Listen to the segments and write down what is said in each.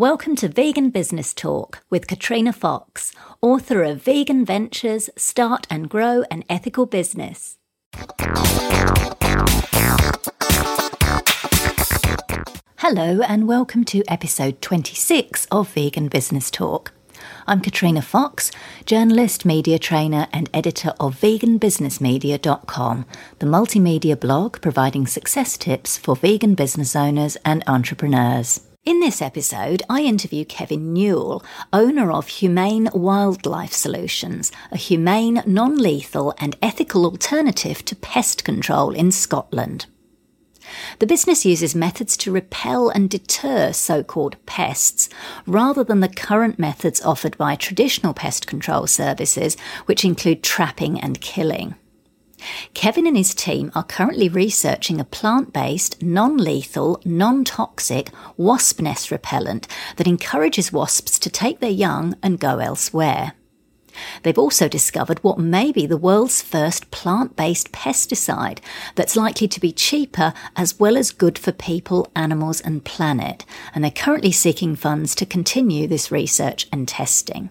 Welcome to Vegan Business Talk with Katrina Fox, author of Vegan Ventures Start and Grow an Ethical Business. Hello, and welcome to episode 26 of Vegan Business Talk. I'm Katrina Fox, journalist, media trainer, and editor of veganbusinessmedia.com, the multimedia blog providing success tips for vegan business owners and entrepreneurs. In this episode, I interview Kevin Newell, owner of Humane Wildlife Solutions, a humane, non lethal, and ethical alternative to pest control in Scotland. The business uses methods to repel and deter so called pests, rather than the current methods offered by traditional pest control services, which include trapping and killing. Kevin and his team are currently researching a plant based, non lethal, non toxic wasp nest repellent that encourages wasps to take their young and go elsewhere. They've also discovered what may be the world's first plant based pesticide that's likely to be cheaper as well as good for people, animals, and planet, and they're currently seeking funds to continue this research and testing.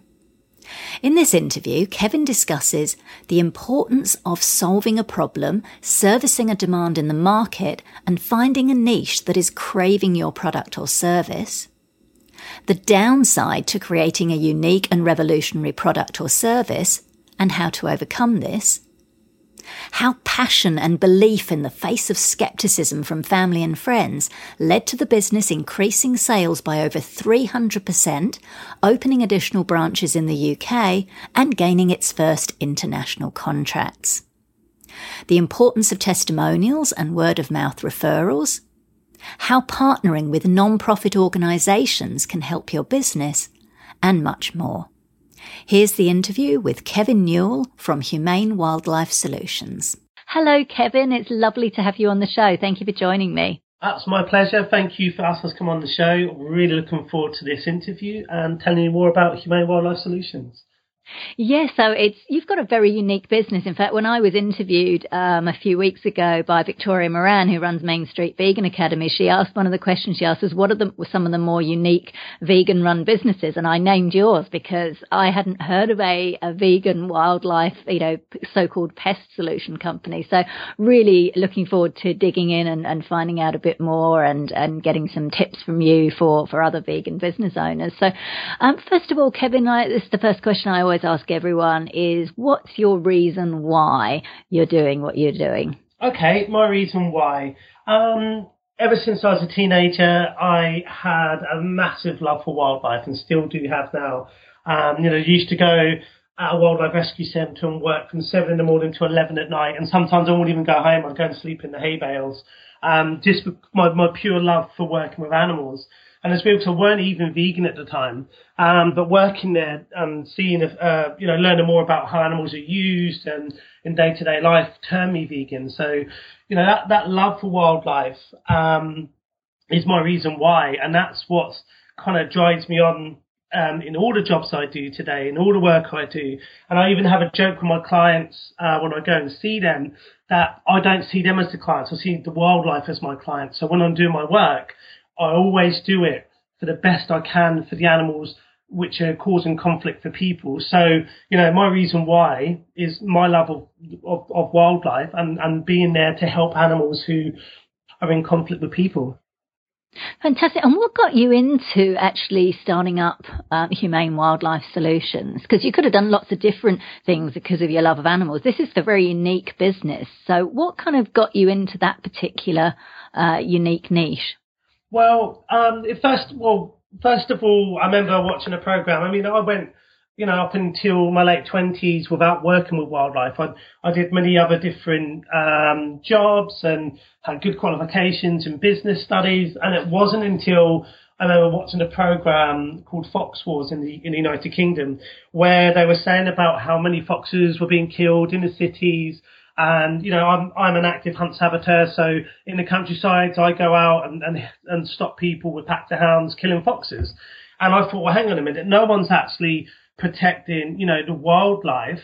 In this interview, Kevin discusses the importance of solving a problem, servicing a demand in the market, and finding a niche that is craving your product or service. The downside to creating a unique and revolutionary product or service, and how to overcome this how passion and belief in the face of skepticism from family and friends led to the business increasing sales by over 300%, opening additional branches in the UK, and gaining its first international contracts. The importance of testimonials and word of mouth referrals, how partnering with non-profit organisations can help your business, and much more. Here's the interview with Kevin Newell from Humane Wildlife Solutions. Hello, Kevin. It's lovely to have you on the show. Thank you for joining me. That's my pleasure. Thank you for asking us to come on the show. Really looking forward to this interview and telling you more about Humane Wildlife Solutions. Yes, so it's you've got a very unique business. In fact, when I was interviewed um, a few weeks ago by Victoria Moran, who runs Main Street Vegan Academy, she asked one of the questions she asked was, "What are the, some of the more unique vegan-run businesses?" And I named yours because I hadn't heard of a, a vegan wildlife, you know, so-called pest solution company. So really looking forward to digging in and, and finding out a bit more and and getting some tips from you for for other vegan business owners. So, um, first of all, Kevin, I, this is the first question I always always ask everyone is what's your reason why you're doing what you're doing? Okay, my reason why. Um, ever since I was a teenager, I had a massive love for wildlife and still do have now. Um, you know, used to go at a wildlife rescue centre and work from seven in the morning to eleven at night, and sometimes I wouldn't even go home. I'd go and sleep in the hay bales. Um, just my my pure love for working with animals. And as people who weren't even vegan at the time, um, but working there and seeing, if, uh, you know, learning more about how animals are used and in day to day life turned me vegan. So, you know, that, that love for wildlife, um, is my reason why. And that's what kind of drives me on, um, in all the jobs I do today, in all the work I do. And I even have a joke with my clients, uh, when I go and see them that I don't see them as the clients. I see the wildlife as my clients. So when I'm doing my work, I always do it for the best I can for the animals which are causing conflict for people. So, you know, my reason why is my love of, of, of wildlife and, and being there to help animals who are in conflict with people. Fantastic. And what got you into actually starting up um, Humane Wildlife Solutions? Because you could have done lots of different things because of your love of animals. This is a very unique business. So, what kind of got you into that particular uh, unique niche? Well, um, first, well, first of all, I remember watching a program. I mean, I went, you know, up until my late twenties without working with wildlife. I, I did many other different um, jobs and had good qualifications in business studies. And it wasn't until I remember watching a program called Fox Wars in the in the United Kingdom, where they were saying about how many foxes were being killed in the cities and, you know, I'm, I'm an active hunt saboteur. So in the countryside, I go out and, and, and stop people with packs of hounds killing foxes. And I thought, well, hang on a minute. No one's actually protecting, you know, the wildlife,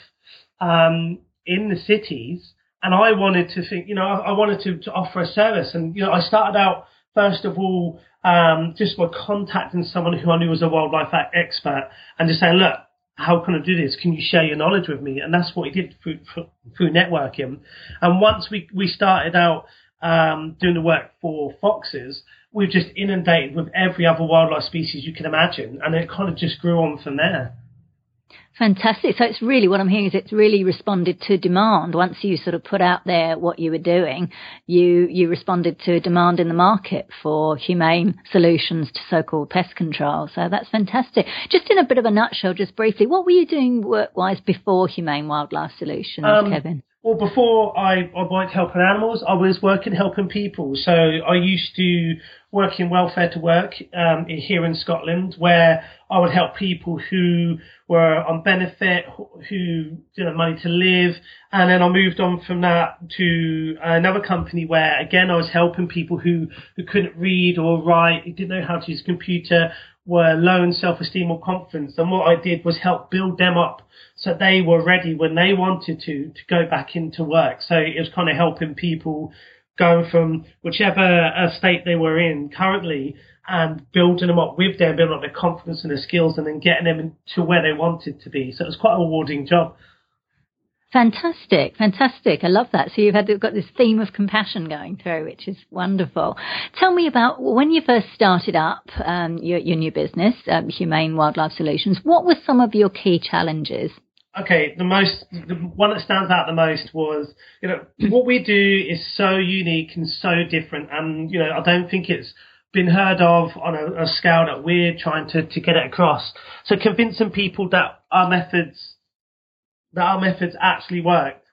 um, in the cities. And I wanted to think, you know, I, I wanted to, to offer a service. And, you know, I started out first of all, um, just by contacting someone who I knew was a wildlife expert and just saying, look, how can I do this? Can you share your knowledge with me? And that's what he did through, through networking. And once we, we started out um, doing the work for foxes, we've just inundated with every other wildlife species you can imagine. And it kind of just grew on from there. Fantastic. So it's really what I'm hearing is it's really responded to demand. Once you sort of put out there what you were doing, you you responded to demand in the market for humane solutions to so-called pest control. So that's fantastic. Just in a bit of a nutshell, just briefly, what were you doing work-wise before Humane Wildlife Solutions, um, Kevin? Well, before I, I worked helping animals, I was working helping people. So I used to work in welfare to work um, here in Scotland, where I would help people who were on benefit, who didn't have money to live, and then I moved on from that to another company where again I was helping people who who couldn't read or write, who didn't know how to use a computer, were low in self-esteem or confidence. And what I did was help build them up so they were ready when they wanted to, to go back into work. So it was kind of helping people going from whichever uh, state they were in currently and building them up with them, building up their confidence and their skills and then getting them to where they wanted to be. So it was quite a rewarding job. Fantastic, fantastic. I love that. So you've had got this theme of compassion going through, which is wonderful. Tell me about when you first started up um, your, your, new business, um, Humane Wildlife Solutions. What were some of your key challenges? Okay, the most, the one that stands out the most was, you know, what we do is so unique and so different, and you know, I don't think it's been heard of on a, a scale that we're trying to, to get it across. So convincing people that our methods that our methods actually worked.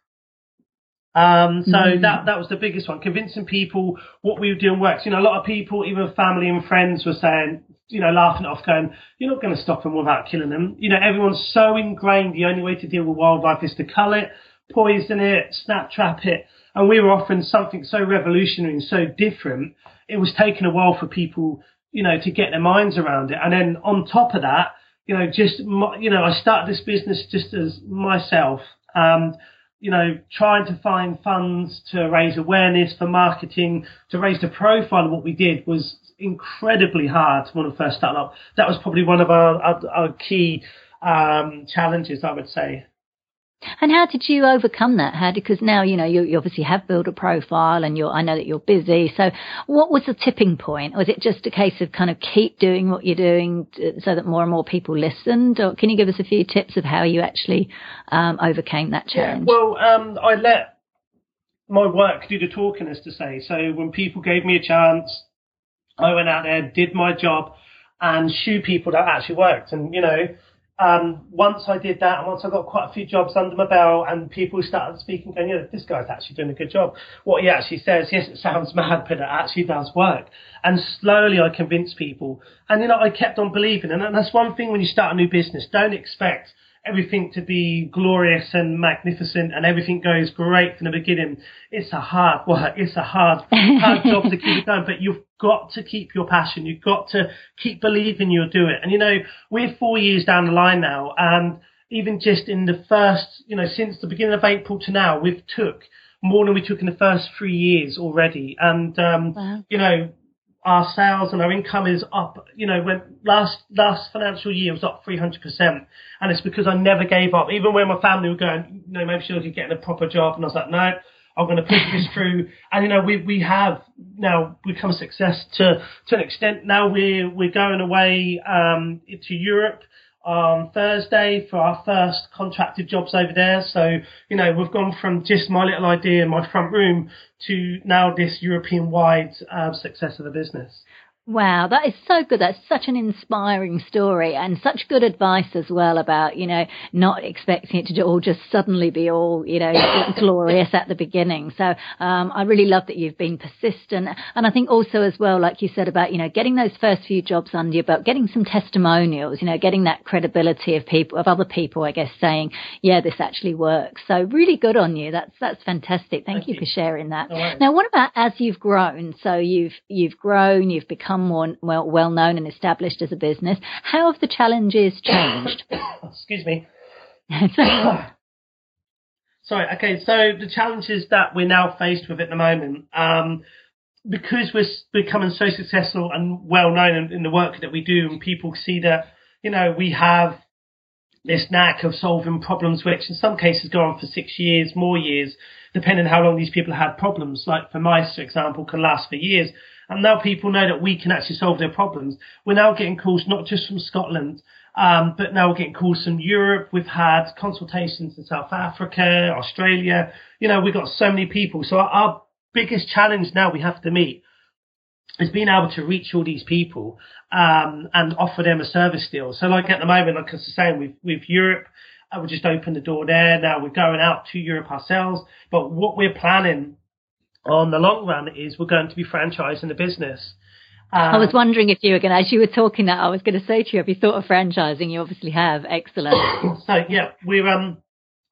Um, so mm. that that was the biggest one, convincing people what we were doing works. You know, a lot of people, even family and friends, were saying, you know, laughing off, going, "You're not going to stop them without killing them." You know, everyone's so ingrained. The only way to deal with wildlife is to cull it, poison it, snap trap it, and we were offering something so revolutionary and so different. It was taking a while for people, you know, to get their minds around it, and then on top of that you know, just, you know, I started this business just as myself, um, you know, trying to find funds to raise awareness for marketing, to raise the profile of what we did was incredibly hard when I first started up. That was probably one of our, our, our key um, challenges, I would say. And how did you overcome that? How because now you know you, you, obviously have built a profile, and you're I know that you're busy. So what was the tipping point? Was it just a case of kind of keep doing what you're doing so that more and more people listened? Or can you give us a few tips of how you actually um, overcame that challenge? Yeah, well, um, I let my work do the talking, as to say. So when people gave me a chance, I went out there, did my job, and shoo people that actually worked. And you know um, once I did that, and once I got quite a few jobs under my belt, and people started speaking, going, "Yeah, this guy's actually doing a good job." What he actually says, yes, it sounds mad, but it actually does work. And slowly, I convinced people, and you know, I kept on believing. And that's one thing when you start a new business: don't expect everything to be glorious and magnificent and everything goes great from the beginning. It's a hard work. It's a hard, hard job to keep it going, but you've got to keep your passion. You've got to keep believing you'll do it. And you know, we're four years down the line now and even just in the first, you know, since the beginning of April to now, we've took more than we took in the first three years already. And, um, wow. you know, our sales and our income is up. You know, when last last financial year was up 300%, and it's because I never gave up. Even when my family were going, you know, maybe she'll get getting a proper job, and I was like, no, I'm going to push this through. And you know, we we have now become success to to an extent. Now we're we're going away um, to Europe on Thursday for our first contracted jobs over there. So, you know, we've gone from just my little idea in my front room to now this European wide uh, success of the business. Wow, that is so good. That's such an inspiring story and such good advice as well about, you know, not expecting it to all just suddenly be all, you know, glorious at the beginning. So, um, I really love that you've been persistent. And I think also as well, like you said about, you know, getting those first few jobs under your belt, getting some testimonials, you know, getting that credibility of people, of other people, I guess, saying, yeah, this actually works. So really good on you. That's, that's fantastic. Thank, Thank you, you, for sharing that. Now, what about as you've grown? So you've, you've grown, you've become become more well, well known and established as a business. How have the challenges changed? Excuse me. Sorry. Okay. So the challenges that we're now faced with at the moment, um, because we're becoming so successful and well known in, in the work that we do, and people see that you know we have this knack of solving problems, which in some cases go on for six years, more years, depending on how long these people have problems. Like for mice, for example, can last for years. And now people know that we can actually solve their problems. We're now getting calls not just from Scotland, um, but now we're getting calls from Europe. We've had consultations in South Africa, Australia. You know, we've got so many people. So our, our biggest challenge now we have to meet is being able to reach all these people um, and offer them a service deal. So, like at the moment, like I was saying, with with Europe, uh, we just opened the door there. Now we're going out to Europe ourselves. But what we're planning on the long run is we're going to be franchising the business. Um, I was wondering if you were going to, as you were talking that, I was going to say to you, have you thought of franchising? You obviously have. Excellent. so yeah, we're um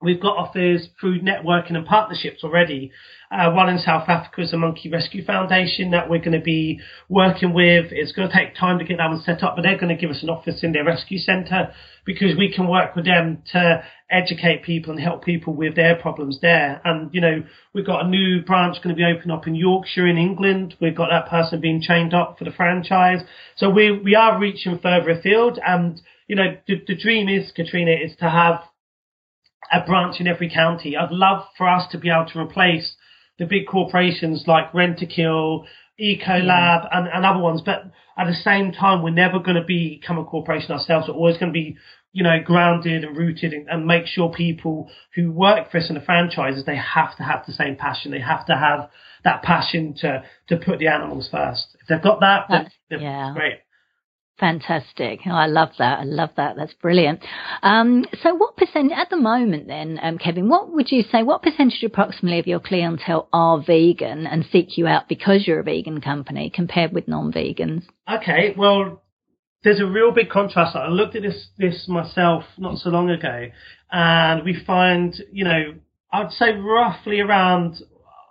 We've got offers through networking and partnerships already. Uh, one in South Africa is a Monkey Rescue Foundation that we're going to be working with. It's going to take time to get that one set up, but they're going to give us an office in their rescue centre because we can work with them to educate people and help people with their problems there. And, you know, we've got a new branch going to be opening up in Yorkshire in England. We've got that person being trained up for the franchise. So we, we are reaching further afield and, you know, the, the dream is, Katrina, is to have a branch in every county. I'd love for us to be able to replace the big corporations like Rentokil, Ecolab, yeah. and, and other ones. But at the same time, we're never going to become a corporation ourselves. We're always going to be, you know, grounded and rooted and, and make sure people who work for us in the franchises, they have to have the same passion. They have to have that passion to, to put the animals first. If they've got that, then yeah. great. Fantastic. Oh, I love that. I love that. That's brilliant. Um, so what percent at the moment then, um, Kevin, what would you say, what percentage approximately of your clientele are vegan and seek you out because you're a vegan company compared with non-vegans? Okay. Well, there's a real big contrast. I looked at this, this myself not so long ago and we find, you know, I'd say roughly around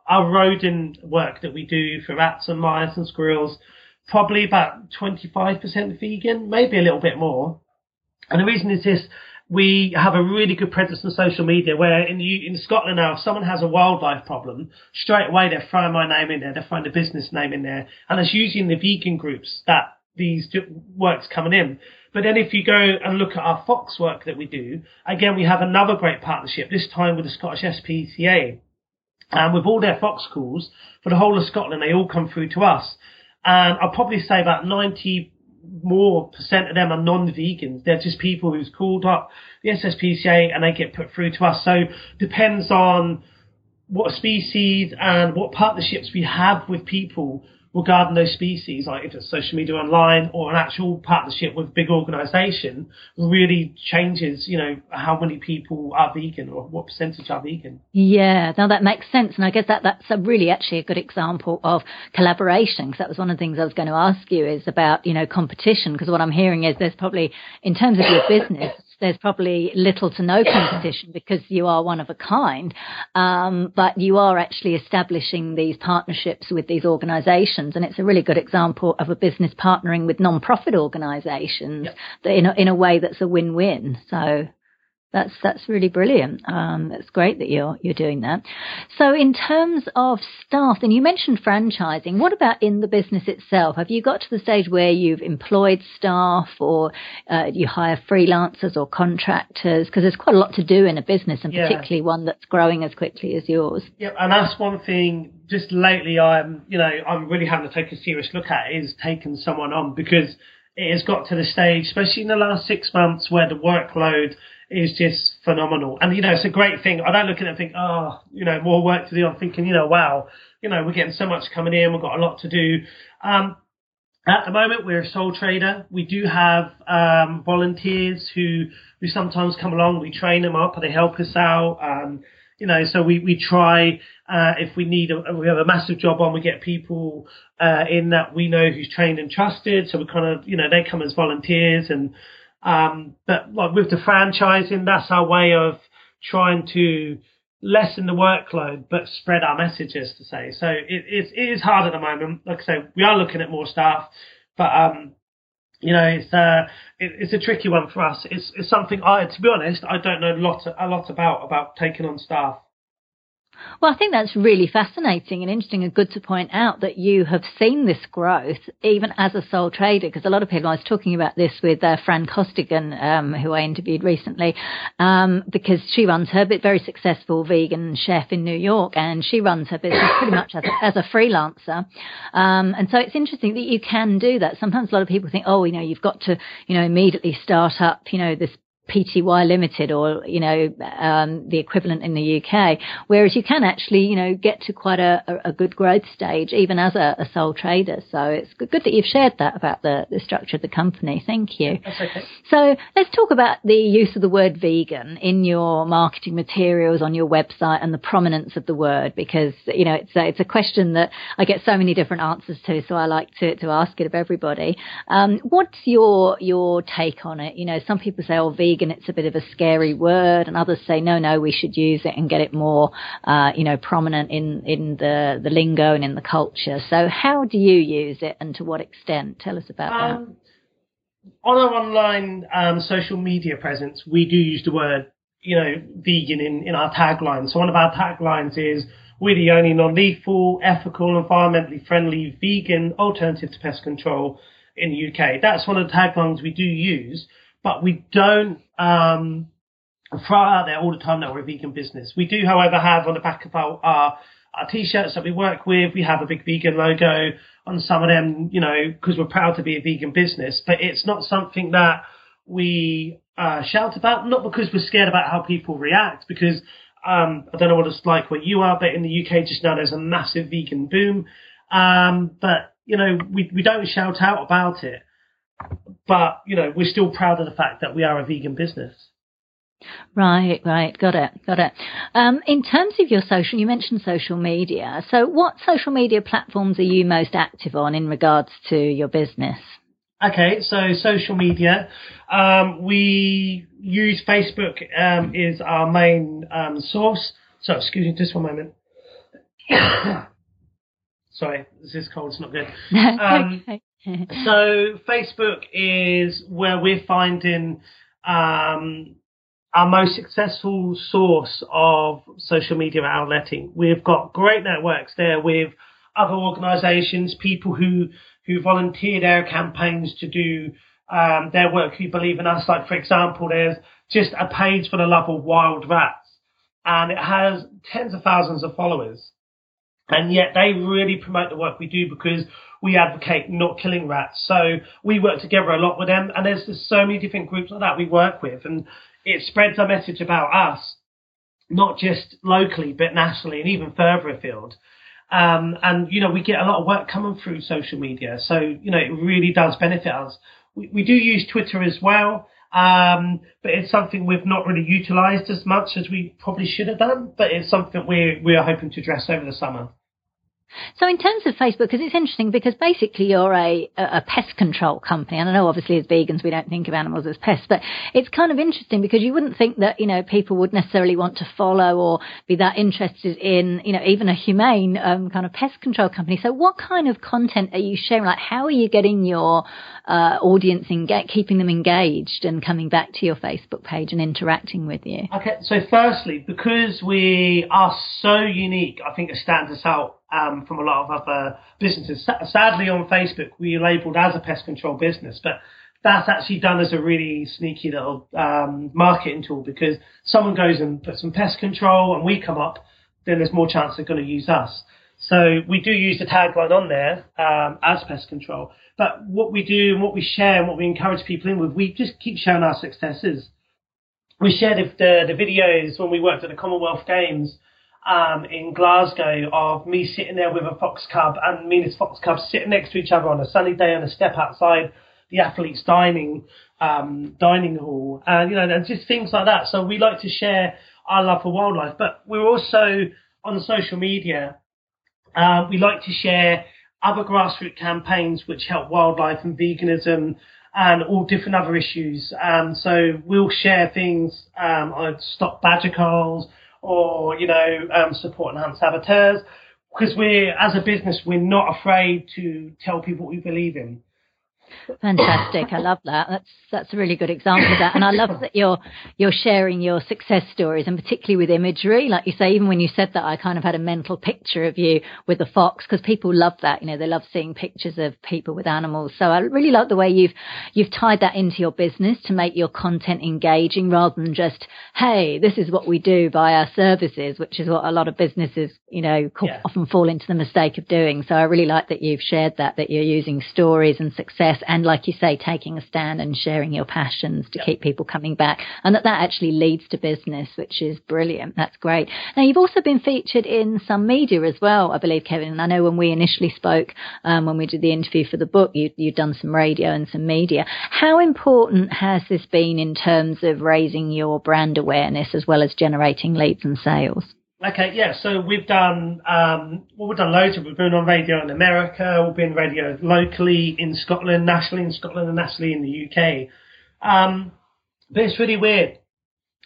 our rodent work that we do for rats and mice and squirrels, probably about 25% vegan, maybe a little bit more. And the reason is this, we have a really good presence on social media where in in Scotland now, if someone has a wildlife problem, straight away they're throwing my name in there, they're throwing the business name in there, and it's usually in the vegan groups that these works coming in. But then if you go and look at our Fox work that we do, again, we have another great partnership, this time with the Scottish SPCA. And with all their Fox calls for the whole of Scotland, they all come through to us. And I'll probably say about 90 more percent of them are non-vegans. They're just people who's called up the SSPCA and they get put through to us. So depends on what species and what partnerships we have with people regarding those species, like if it's social media online or an actual partnership with big organisation, really changes, you know, how many people are vegan or what percentage are vegan. Yeah, now that makes sense. And I guess that that's a really actually a good example of collaboration because that was one of the things I was going to ask you is about, you know, competition because what I'm hearing is there's probably, in terms of your business, there's probably little to no competition because you are one of a kind. Um, but you are actually establishing these partnerships with these organisations, and it's a really good example of a business partnering with non-profit organisations yep. in a, in a way that's a win-win. So that's that's really brilliant. Um, it's great that you're you're doing that. So, in terms of staff, then you mentioned franchising. What about in the business itself? Have you got to the stage where you've employed staff, or uh, you hire freelancers or contractors? Because there's quite a lot to do in a business, and yeah. particularly one that's growing as quickly as yours. Yeah, and that's one thing. Just lately, I'm you know I'm really having to take a serious look at is taking someone on because it has got to the stage, especially in the last six months, where the workload is just phenomenal. And, you know, it's a great thing. I don't look at it and think, oh, you know, more work to do. I'm thinking, you know, wow, you know, we're getting so much coming in. We've got a lot to do. Um, at the moment, we're a sole trader. We do have um, volunteers who who sometimes come along. We train them up and they help us out. Um, you know, so we we try uh, if we need a we have a massive job on, we get people uh, in that we know who's trained and trusted. So we kind of you know they come as volunteers and um, but like with the franchising, that's our way of trying to lessen the workload, but spread our messages to say. So it, it, it is hard at the moment. Like I say, we are looking at more staff, but um, you know, it's uh, it, it's a tricky one for us. It's, it's something I, to be honest, I don't know a lot a lot about about taking on staff. Well, I think that's really fascinating and interesting and good to point out that you have seen this growth even as a sole trader because a lot of people, I was talking about this with uh, Fran Costigan, um, who I interviewed recently, um, because she runs her bit very successful vegan chef in New York and she runs her business pretty much as a, as a freelancer. Um, and so it's interesting that you can do that. Sometimes a lot of people think, oh, you know, you've got to, you know, immediately start up, you know, this PTY Limited or, you know, um, the equivalent in the UK. Whereas you can actually, you know, get to quite a, a good growth stage even as a, a, sole trader. So it's good that you've shared that about the, the structure of the company. Thank you. Okay. So let's talk about the use of the word vegan in your marketing materials on your website and the prominence of the word because, you know, it's a, it's a question that I get so many different answers to. So I like to, to ask it of everybody. Um, what's your, your take on it? You know, some people say, oh, vegan vegan, it's a bit of a scary word, and others say, no, no, we should use it and get it more, uh, you know, prominent in, in the, the lingo and in the culture. So how do you use it and to what extent? Tell us about um, that. On our online um, social media presence, we do use the word, you know, vegan in, in our tagline. So one of our taglines is, we're the only non-lethal, ethical, environmentally friendly vegan alternative to pest control in the UK. That's one of the taglines we do use but we don't um, throw out there all the time that we're a vegan business. We do, however, have on the back of our, our, our t-shirts that we work with, we have a big vegan logo on some of them, you know, because we're proud to be a vegan business. But it's not something that we uh, shout about, not because we're scared about how people react, because um, I don't know what it's like where you are, but in the UK just now there's a massive vegan boom. Um, but you know, we we don't shout out about it but you know we're still proud of the fact that we are a vegan business. Right, right, got it, got it. Um, in terms of your social, you mentioned social media. So, what social media platforms are you most active on in regards to your business? Okay, so social media, um, we use Facebook um, is our main um, source. So, excuse me, just one moment. Sorry, this is cold. It's not good. Um, okay. so Facebook is where we're finding um, our most successful source of social media outletting. We've got great networks there with other organisations, people who who volunteer their campaigns to do um, their work, who believe in us. Like for example, there's just a page for the love of wild rats, and it has tens of thousands of followers, and yet they really promote the work we do because we advocate not killing rats. So we work together a lot with them, and there's just so many different groups like that we work with, and it spreads our message about us, not just locally, but nationally and even further afield. Um, and you know, we get a lot of work coming through social media, so you know, it really does benefit us. We, we do use Twitter as well. Um, but it's something we've not really utilised as much as we probably should have done. But it's something we we are hoping to address over the summer. So in terms of Facebook, because it's interesting because basically you're a, a pest control company. And I know obviously as vegans we don't think of animals as pests, but it's kind of interesting because you wouldn't think that, you know, people would necessarily want to follow or be that interested in, you know, even a humane um, kind of pest control company. So what kind of content are you sharing? Like how are you getting your uh, audience engaged, keeping them engaged and coming back to your Facebook page and interacting with you? Okay, so firstly, because we are so unique, I think it stands us out um, from a lot of other businesses. sadly, on Facebook, we're labelled as a pest control business, but that's actually done as a really sneaky little um, marketing tool because someone goes and puts some pest control and we come up, then there's more chance they're going to use us. So we do use the tagline on there um, as pest control. But what we do and what we share and what we encourage people in with, we just keep sharing our successes. We shared the, the videos when we worked at the Commonwealth Games um, in Glasgow of me sitting there with a fox cub and me and this fox cub sitting next to each other on a sunny day on a step outside the athletes' dining um, dining hall, and you know, and just things like that. So we like to share our love for wildlife, but we're also on social media. Uh, we like to share other grassroots campaigns which help wildlife and veganism and all different other issues. Um, so we'll share things um, on stop badger culls or, you know, um, support enhanced saboteurs. Because we're, as a business, we're not afraid to tell people what we believe in. Fantastic. I love that. That's that's a really good example of that. And I love that you're you're sharing your success stories and particularly with imagery. Like you say, even when you said that I kind of had a mental picture of you with the fox because people love that. You know, they love seeing pictures of people with animals. So I really like the way you've you've tied that into your business to make your content engaging rather than just, hey, this is what we do by our services, which is what a lot of businesses, you know, yeah. often fall into the mistake of doing. So I really like that you've shared that, that you're using stories and success and like you say, taking a stand and sharing your passions to yep. keep people coming back, and that that actually leads to business, which is brilliant. That's great. Now you've also been featured in some media as well, I believe, Kevin. And I know when we initially spoke, um, when we did the interview for the book, you you'd done some radio and some media. How important has this been in terms of raising your brand awareness as well as generating leads and sales? Okay, yeah. So we've done um, well. We've done loads. Of, we've been on radio in America. We've been radio locally in Scotland, nationally in Scotland, and nationally in the UK. Um, but it's really weird.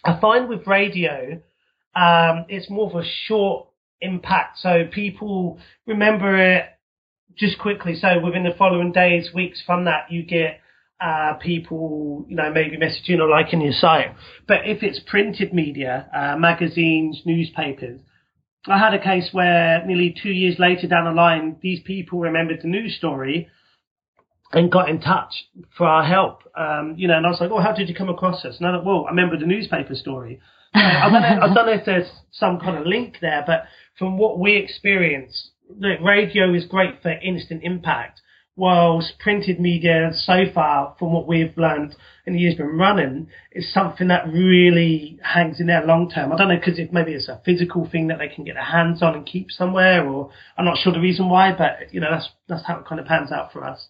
I find with radio, um, it's more of a short impact. So people remember it just quickly. So within the following days, weeks from that, you get uh, people, you know, maybe messaging or liking your site. But if it's printed media, uh, magazines, newspapers, I had a case where nearly two years later down the line, these people remembered the news story and got in touch for our help. Um, you know, and I was like, "Oh, how did you come across us?" And I thought, "Well, I remember the newspaper story." I, don't know, I don't know if there's some kind of link there, but from what we experience, look, radio is great for instant impact whilst printed media so far, from what we've learned in the years been running, is something that really hangs in there long term. I don't know because if maybe it's a physical thing that they can get their hands on and keep somewhere, or I'm not sure the reason why, but you know that's that's how it kind of pans out for us.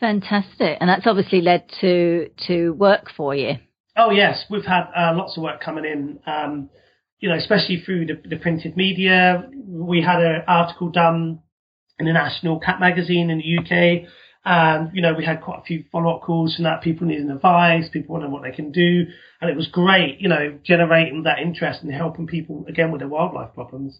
Fantastic, and that's obviously led to to work for you. Oh yes, we've had uh, lots of work coming in. Um, you know, especially through the, the printed media. We had an article done in the national cat magazine in the UK. And, you know, we had quite a few follow-up calls from that, people needing advice, people wondering what they can do. And it was great, you know, generating that interest and helping people, again, with their wildlife problems.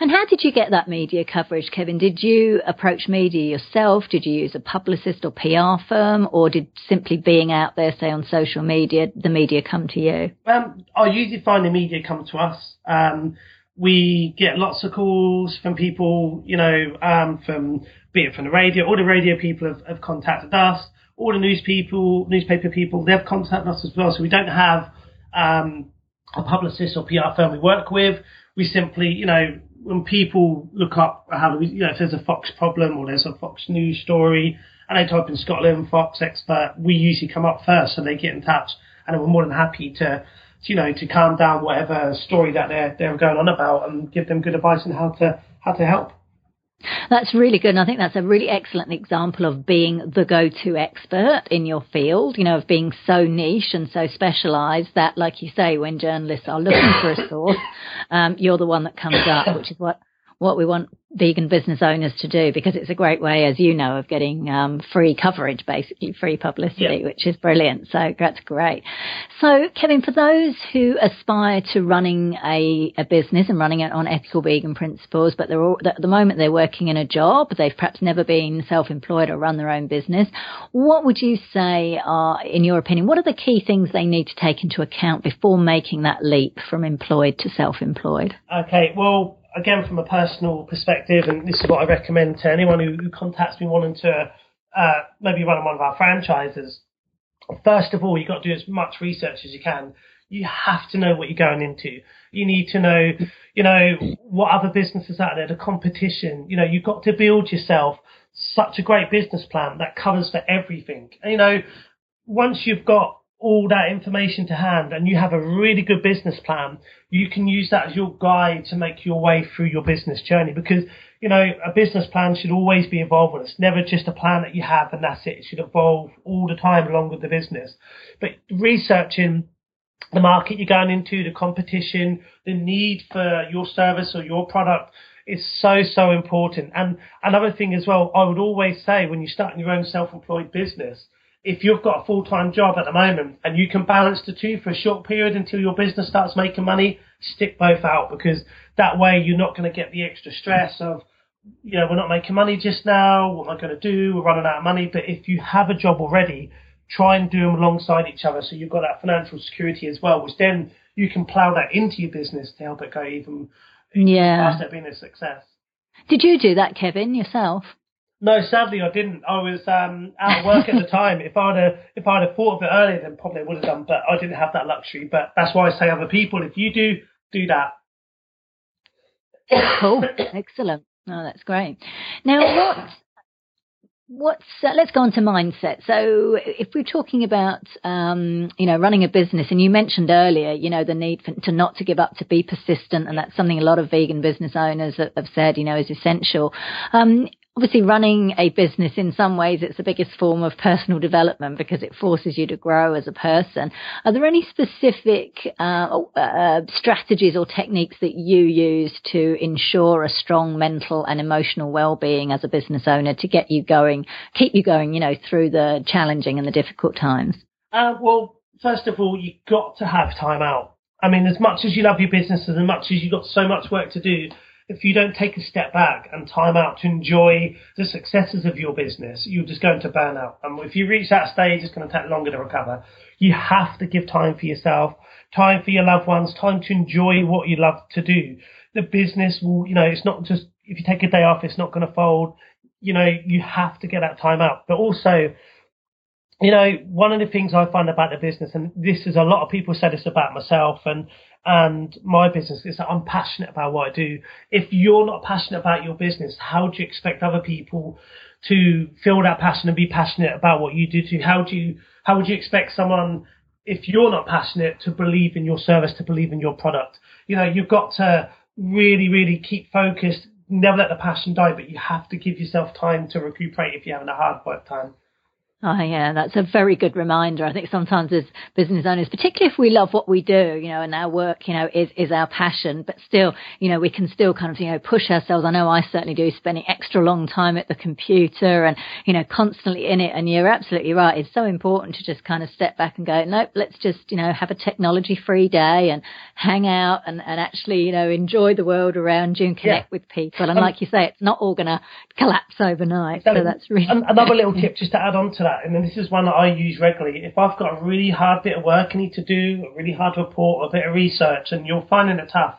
And how did you get that media coverage, Kevin? Did you approach media yourself? Did you use a publicist or PR firm? Or did simply being out there, say on social media, the media come to you? Um, I usually find the media come to us. Um, we get lots of calls from people, you know, um, from be it from the radio, all the radio people have, have contacted us, all the news people, newspaper people, they've contacted us as well. So we don't have um, a publicist or PR firm we work with. We simply, you know, when people look up how we, you know, if there's a Fox problem or there's a Fox News story, and they type in Scotland Fox expert, we usually come up first, so they get in touch, and we're more than happy to you know, to calm down whatever story that they're they're going on about and give them good advice on how to how to help. That's really good. And I think that's a really excellent example of being the go-to expert in your field, you know, of being so niche and so specialized that, like you say, when journalists are looking for a source, um, you're the one that comes up, which is what, what we want vegan business owners to do because it's a great way, as you know, of getting um, free coverage, basically free publicity, yeah. which is brilliant. So that's great. So, Kevin, for those who aspire to running a, a business and running it on ethical vegan principles, but they're all, at the moment they're working in a job, they've perhaps never been self-employed or run their own business. What would you say are, in your opinion, what are the key things they need to take into account before making that leap from employed to self-employed? Okay, well again, from a personal perspective, and this is what I recommend to anyone who, who contacts me wanting to uh, maybe run one of our franchises. First of all, you've got to do as much research as you can. You have to know what you're going into. You need to know, you know, what other businesses out there, the competition. You know, you've got to build yourself such a great business plan that covers for everything. And, you know, once you've got all that information to hand and you have a really good business plan, you can use that as your guide to make your way through your business journey because, you know, a business plan should always be evolving. It's never just a plan that you have and that's it. It should evolve all the time along with the business. But researching the market you're going into, the competition, the need for your service or your product is so, so important. And another thing as well, I would always say when you start your own self-employed business, if you've got a full time job at the moment and you can balance the two for a short period until your business starts making money, stick both out because that way you're not going to get the extra stress of you know, we're not making money just now. What am I going to do? We're running out of money. But if you have a job already, try and do them alongside each other so you've got that financial security as well, which then you can plow that into your business to help it go even yeah. past it being a success. Did you do that, Kevin, yourself? No, sadly I didn't. I was um, out of work at the time. If I'd have, if I'd have thought of it earlier, then probably I would have done. But I didn't have that luxury. But that's why I say other people, if you do, do that. Cool, excellent. Oh, that's great. Now, what what's uh, let's go on to mindset so if we're talking about um, you know running a business and you mentioned earlier you know the need for, to not to give up to be persistent and that's something a lot of vegan business owners have said you know is essential um, obviously running a business in some ways it's the biggest form of personal development because it forces you to grow as a person. Are there any specific uh, uh, strategies or techniques that you use to ensure a strong mental and emotional well-being as a business owner to get you going keep you going you know through the challenging and the difficult times? Uh, well first of all you've got to have time out. I mean as much as you love your business as much as you've got so much work to do if you don't take a step back and time out to enjoy the successes of your business, you're just going to burn out. And if you reach that stage, it's going to take longer to recover. You have to give time for yourself, time for your loved ones, time to enjoy what you love to do. The business will, you know, it's not just, if you take a day off, it's not going to fold. You know, you have to get that time out. But also, you know, one of the things I find about the business, and this is a lot of people say this about myself and and my business, is that I'm passionate about what I do. If you're not passionate about your business, how do you expect other people to feel that passion and be passionate about what you do? too? how do you how would you expect someone if you're not passionate to believe in your service, to believe in your product? You know, you've got to really, really keep focused. Never let the passion die, but you have to give yourself time to recuperate if you're having a hard work time. Oh yeah, that's a very good reminder. I think sometimes as business owners, particularly if we love what we do, you know, and our work, you know, is, is our passion, but still, you know, we can still kind of, you know, push ourselves. I know I certainly do spending extra long time at the computer and, you know, constantly in it. And you're absolutely right. It's so important to just kind of step back and go, nope, let's just, you know, have a technology free day and hang out and, and actually, you know, enjoy the world around you and connect yeah. with people. And um, like you say, it's not all going to collapse overnight. So that's really another little tip just to add on to that that, and then this is one that I use regularly. If I've got a really hard bit of work I need to do, a really hard report, a bit of research, and you're finding it tough,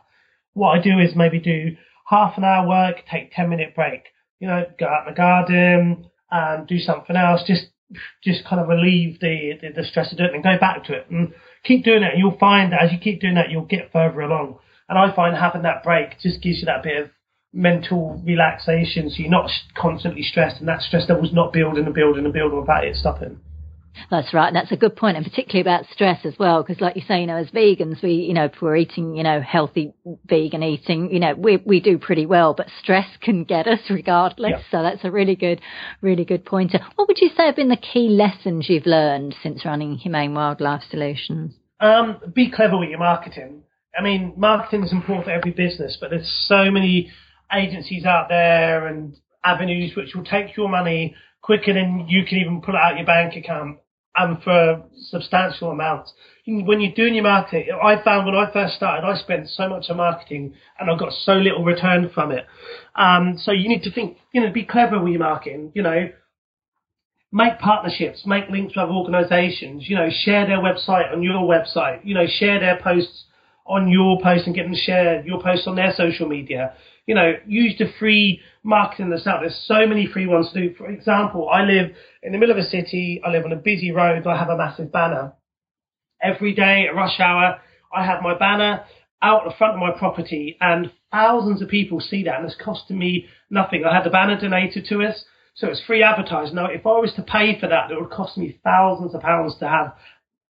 what I do is maybe do half an hour work, take 10 minute break. You know, go out in the garden and do something else. Just, just kind of relieve the, the, the stress of doing it and go back to it and keep doing it. And you'll find that as you keep doing that, you'll get further along. And I find having that break just gives you that bit of mental relaxation so you're not constantly stressed and that stress level's not building and building and building without it stopping. That's right. And that's a good point, and particularly about stress as well, because like you say, you know, as vegans, we, you know, if we're eating, you know, healthy vegan eating, you know, we, we do pretty well, but stress can get us regardless. So that's a really good, really good pointer. What would you say have been the key lessons you've learned since running Humane Wildlife Solutions? Um, be clever with your marketing. I mean, marketing is important for every business, but there's so many agencies out there and avenues which will take your money quicker than you can even pull it out your bank account and for substantial amounts. When you're doing your marketing, I found when I first started, I spent so much on marketing and I got so little return from it. Um, so you need to think, you know, be clever with your marketing, you know, make partnerships, make links with other organizations, you know, share their website on your website, you know, share their posts on your post and get them to share your posts on their social media you know, use the free marketing that's out. There's so many free ones to do. For example, I live in the middle of a city. I live on a busy road. I have a massive banner. Every day at rush hour, I have my banner out the front of my property and thousands of people see that and it's costing me nothing. I had the banner donated to us. So it's free advertising. Now, if I was to pay for that, it would cost me thousands of pounds to have,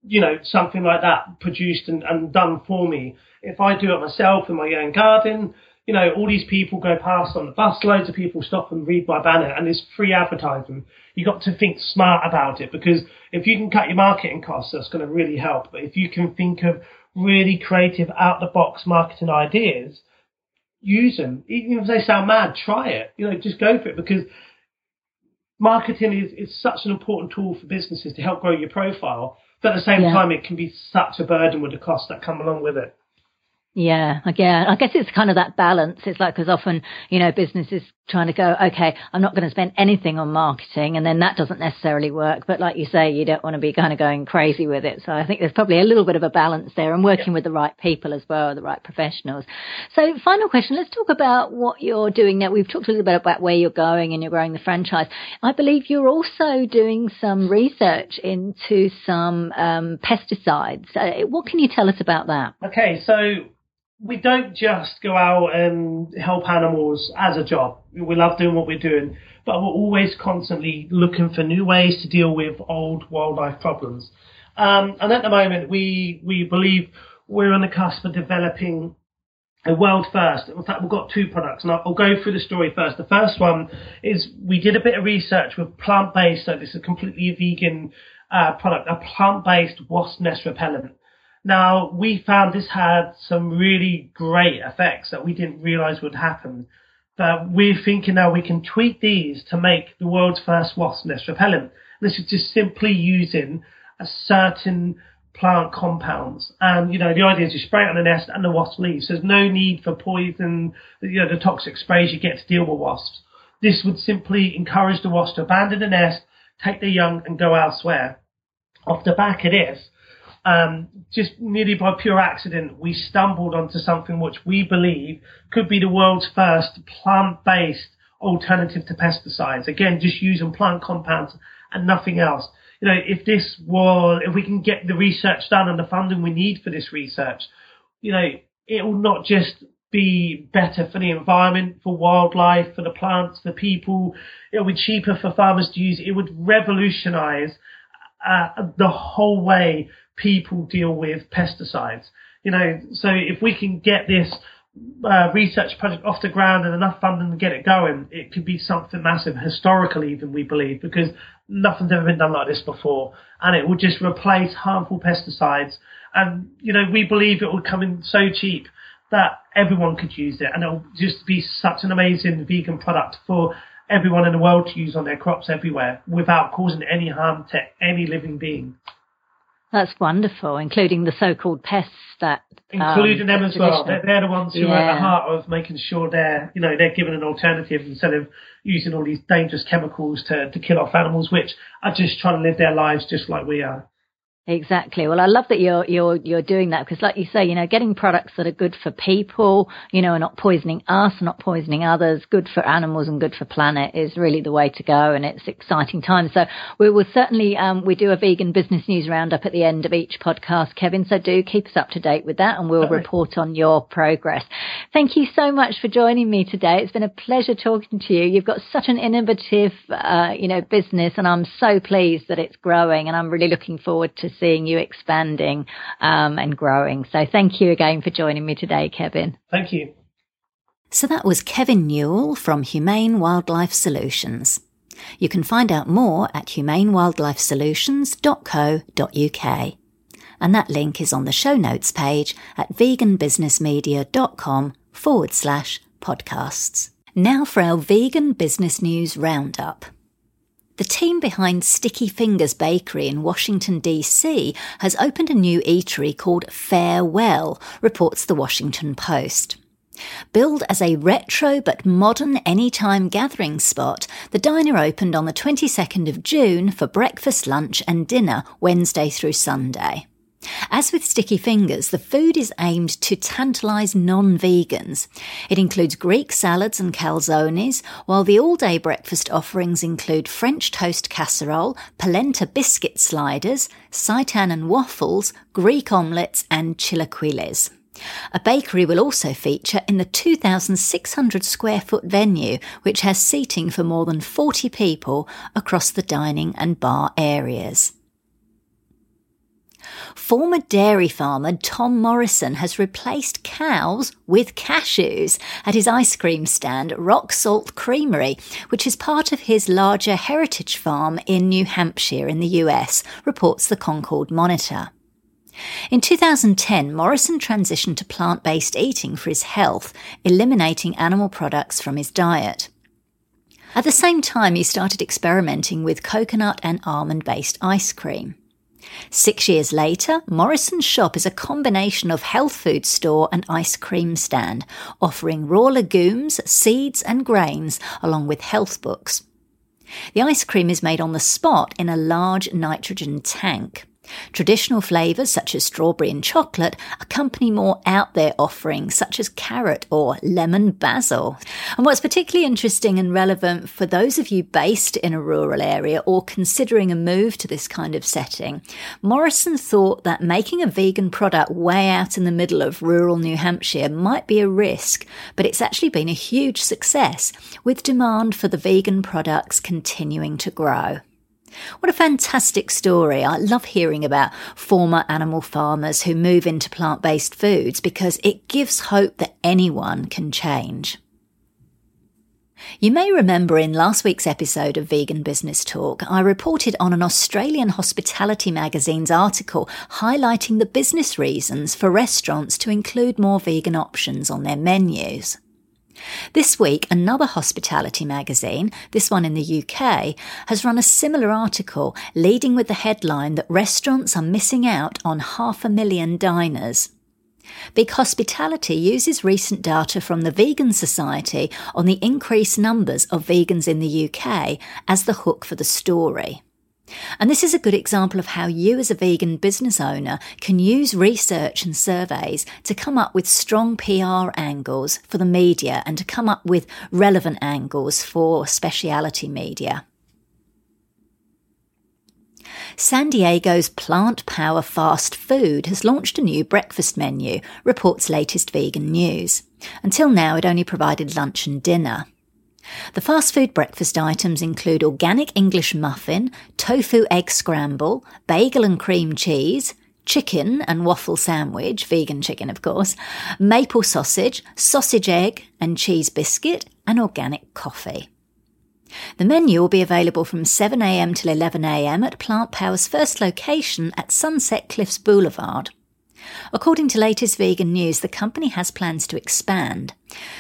you know, something like that produced and, and done for me. If I do it myself in my own garden, you know, all these people go past on the bus, loads of people stop and read my banner, and there's free advertising. You've got to think smart about it because if you can cut your marketing costs, that's going to really help. But if you can think of really creative, out the box marketing ideas, use them. Even if they sound mad, try it. You know, just go for it because marketing is, is such an important tool for businesses to help grow your profile. But at the same yeah. time, it can be such a burden with the costs that come along with it. Yeah, again, I guess it's kind of that balance. It's like because often, you know, businesses trying to go, okay, I'm not going to spend anything on marketing, and then that doesn't necessarily work. But like you say, you don't want to be kind of going crazy with it. So I think there's probably a little bit of a balance there, and working yeah. with the right people as well, the right professionals. So final question, let's talk about what you're doing now. We've talked a little bit about where you're going and you're growing the franchise. I believe you're also doing some research into some um, pesticides. Uh, what can you tell us about that? Okay, so we don't just go out and help animals as a job. We love doing what we're doing, but we're always constantly looking for new ways to deal with old wildlife problems. Um, and at the moment, we we believe we're on the cusp of developing a world first. In fact, we've got two products, and I'll, go through the story first. The first one is we did a bit of research with plant-based, so this is a completely vegan uh, product, a plant-based wasp nest repellent. Now, we found this had some really great effects that we didn't realize would happen. But we're thinking now we can tweak these to make the world's first wasp nest repellent. This is just simply using a certain plant compounds. And, you know, the idea is you spray it on the nest and the wasp leaves. There's no need for poison, you know, the toxic sprays you get to deal with wasps. This would simply encourage the wasp to abandon the nest, take their young and go elsewhere. Off the back of this, um, just nearly by pure accident, we stumbled onto something which we believe could be the world's first plant-based alternative to pesticides. Again, just using plant compounds and nothing else. You know, if this was, if we can get the research done and the funding we need for this research, you know, it will not just be better for the environment, for wildlife, for the plants, for people. It will be cheaper for farmers to use. It would revolutionize uh, the whole way people deal with pesticides. You know, so if we can get this uh, research project off the ground and enough funding to get it going, it could be something massive, historically even we believe, because nothing's ever been done like this before, and it will just replace harmful pesticides. And you know, we believe it will come in so cheap that everyone could use it, and it'll just be such an amazing vegan product for everyone in the world to use on their crops everywhere without causing any harm to any living being. That's wonderful, including the so-called pests that including um, them as well. They're, they're, the ones who yeah. are at the heart of making sure they're you know they're given an alternative instead of using all these dangerous chemicals to to kill off animals, which are just trying to live their lives just like we are. Exactly. Well, I love that you're you're you're doing that because, like you say, you know, getting products that are good for people, you know, are not poisoning us, not poisoning others, good for animals and good for planet is really the way to go, and it's exciting times. So we will certainly um, we do a vegan business news roundup at the end of each podcast, Kevin. So do keep us up to date with that, and we'll report on your progress. Thank you so much for joining me today. It's been a pleasure talking to you. You've got such an innovative, uh, you know, business, and I'm so pleased that it's growing, and I'm really looking forward to seeing you expanding um, and growing. So thank you again for joining me today, Kevin. Thank you. So that was Kevin Newell from Humane Wildlife Solutions. You can find out more at humanewildlifesolutions.co.uk. And that link is on the show notes page at veganbusinessmedia.com forward slash podcasts. Now for our vegan business news roundup. The team behind Sticky Fingers Bakery in Washington, D.C. has opened a new eatery called Fare Well, reports the Washington Post. Billed as a retro but modern anytime gathering spot, the diner opened on the 22nd of June for breakfast, lunch, and dinner Wednesday through Sunday. As with Sticky Fingers, the food is aimed to tantalise non vegans. It includes Greek salads and calzones, while the all day breakfast offerings include French toast casserole, polenta biscuit sliders, seitan and waffles, Greek omelettes, and chilaquiles. A bakery will also feature in the 2,600 square foot venue, which has seating for more than 40 people across the dining and bar areas. Former dairy farmer Tom Morrison has replaced cows with cashews at his ice cream stand, Rock Salt Creamery, which is part of his larger heritage farm in New Hampshire in the US, reports the Concord Monitor. In 2010, Morrison transitioned to plant based eating for his health, eliminating animal products from his diet. At the same time, he started experimenting with coconut and almond based ice cream. Six years later, Morrison's shop is a combination of health food store and ice cream stand, offering raw legumes, seeds, and grains, along with health books. The ice cream is made on the spot in a large nitrogen tank. Traditional flavours such as strawberry and chocolate accompany more out there offerings such as carrot or lemon basil. And what's particularly interesting and relevant for those of you based in a rural area or considering a move to this kind of setting, Morrison thought that making a vegan product way out in the middle of rural New Hampshire might be a risk, but it's actually been a huge success with demand for the vegan products continuing to grow. What a fantastic story. I love hearing about former animal farmers who move into plant based foods because it gives hope that anyone can change. You may remember in last week's episode of Vegan Business Talk, I reported on an Australian hospitality magazine's article highlighting the business reasons for restaurants to include more vegan options on their menus. This week, another hospitality magazine, this one in the UK, has run a similar article leading with the headline that restaurants are missing out on half a million diners. Big Hospitality uses recent data from the Vegan Society on the increased numbers of vegans in the UK as the hook for the story. And this is a good example of how you, as a vegan business owner, can use research and surveys to come up with strong PR angles for the media and to come up with relevant angles for speciality media. San Diego's Plant Power Fast Food has launched a new breakfast menu, reports latest vegan news. Until now, it only provided lunch and dinner. The fast food breakfast items include organic English muffin, tofu egg scramble, bagel and cream cheese, chicken and waffle sandwich, vegan chicken of course, maple sausage, sausage egg and cheese biscuit, and organic coffee. The menu will be available from 7am till 11am at Plant Power's first location at Sunset Cliffs Boulevard. According to latest vegan news, the company has plans to expand,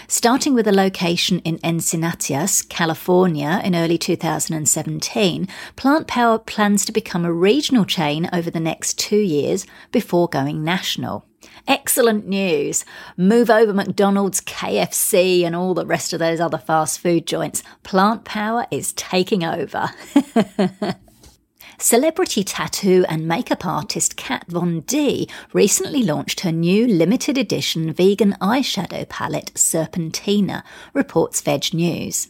starting with a location in Encinitas, California in early 2017. Plant Power plans to become a regional chain over the next two years before going national. Excellent news. Move over McDonald's, KFC, and all the rest of those other fast food joints. Plant Power is taking over. Celebrity tattoo and makeup artist Kat Von D recently launched her new limited edition vegan eyeshadow palette, Serpentina, reports Veg News.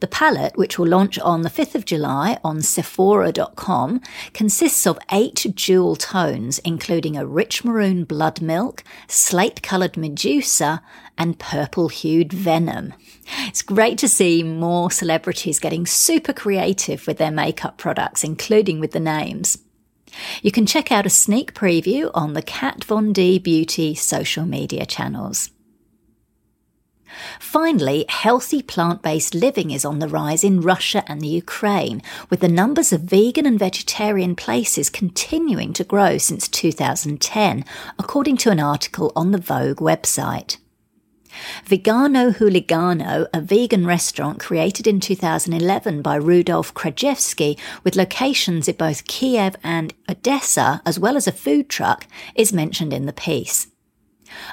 The palette, which will launch on the 5th of July on Sephora.com, consists of eight jewel tones, including a rich maroon blood milk, slate coloured medusa, and purple hued venom. It's great to see more celebrities getting super creative with their makeup products, including with the names. You can check out a sneak preview on the Kat Von D Beauty social media channels. Finally, healthy plant based living is on the rise in Russia and the Ukraine, with the numbers of vegan and vegetarian places continuing to grow since 2010, according to an article on the Vogue website. Vegano Huligano, a vegan restaurant created in 2011 by Rudolf Krajewski with locations in both Kiev and Odessa, as well as a food truck, is mentioned in the piece.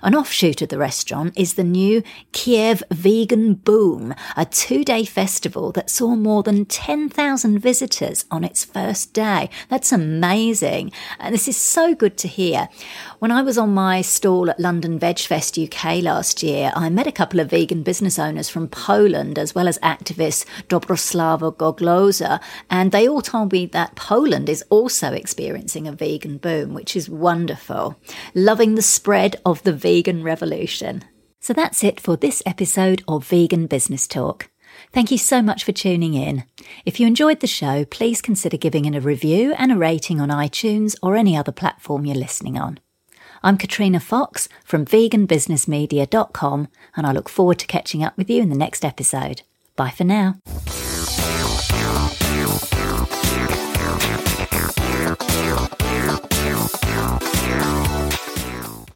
An offshoot of the restaurant is the new Kiev Vegan Boom, a two day festival that saw more than 10,000 visitors on its first day. That's amazing. And this is so good to hear. When I was on my stall at London Veg Fest UK last year, I met a couple of vegan business owners from Poland, as well as activist Dobroslava Gogloza, and they all told me that Poland is also experiencing a vegan boom, which is wonderful. Loving the spread of the vegan revolution. So that's it for this episode of Vegan Business Talk. Thank you so much for tuning in. If you enjoyed the show, please consider giving it a review and a rating on iTunes or any other platform you're listening on. I'm Katrina Fox from veganbusinessmedia.com, and I look forward to catching up with you in the next episode. Bye for now.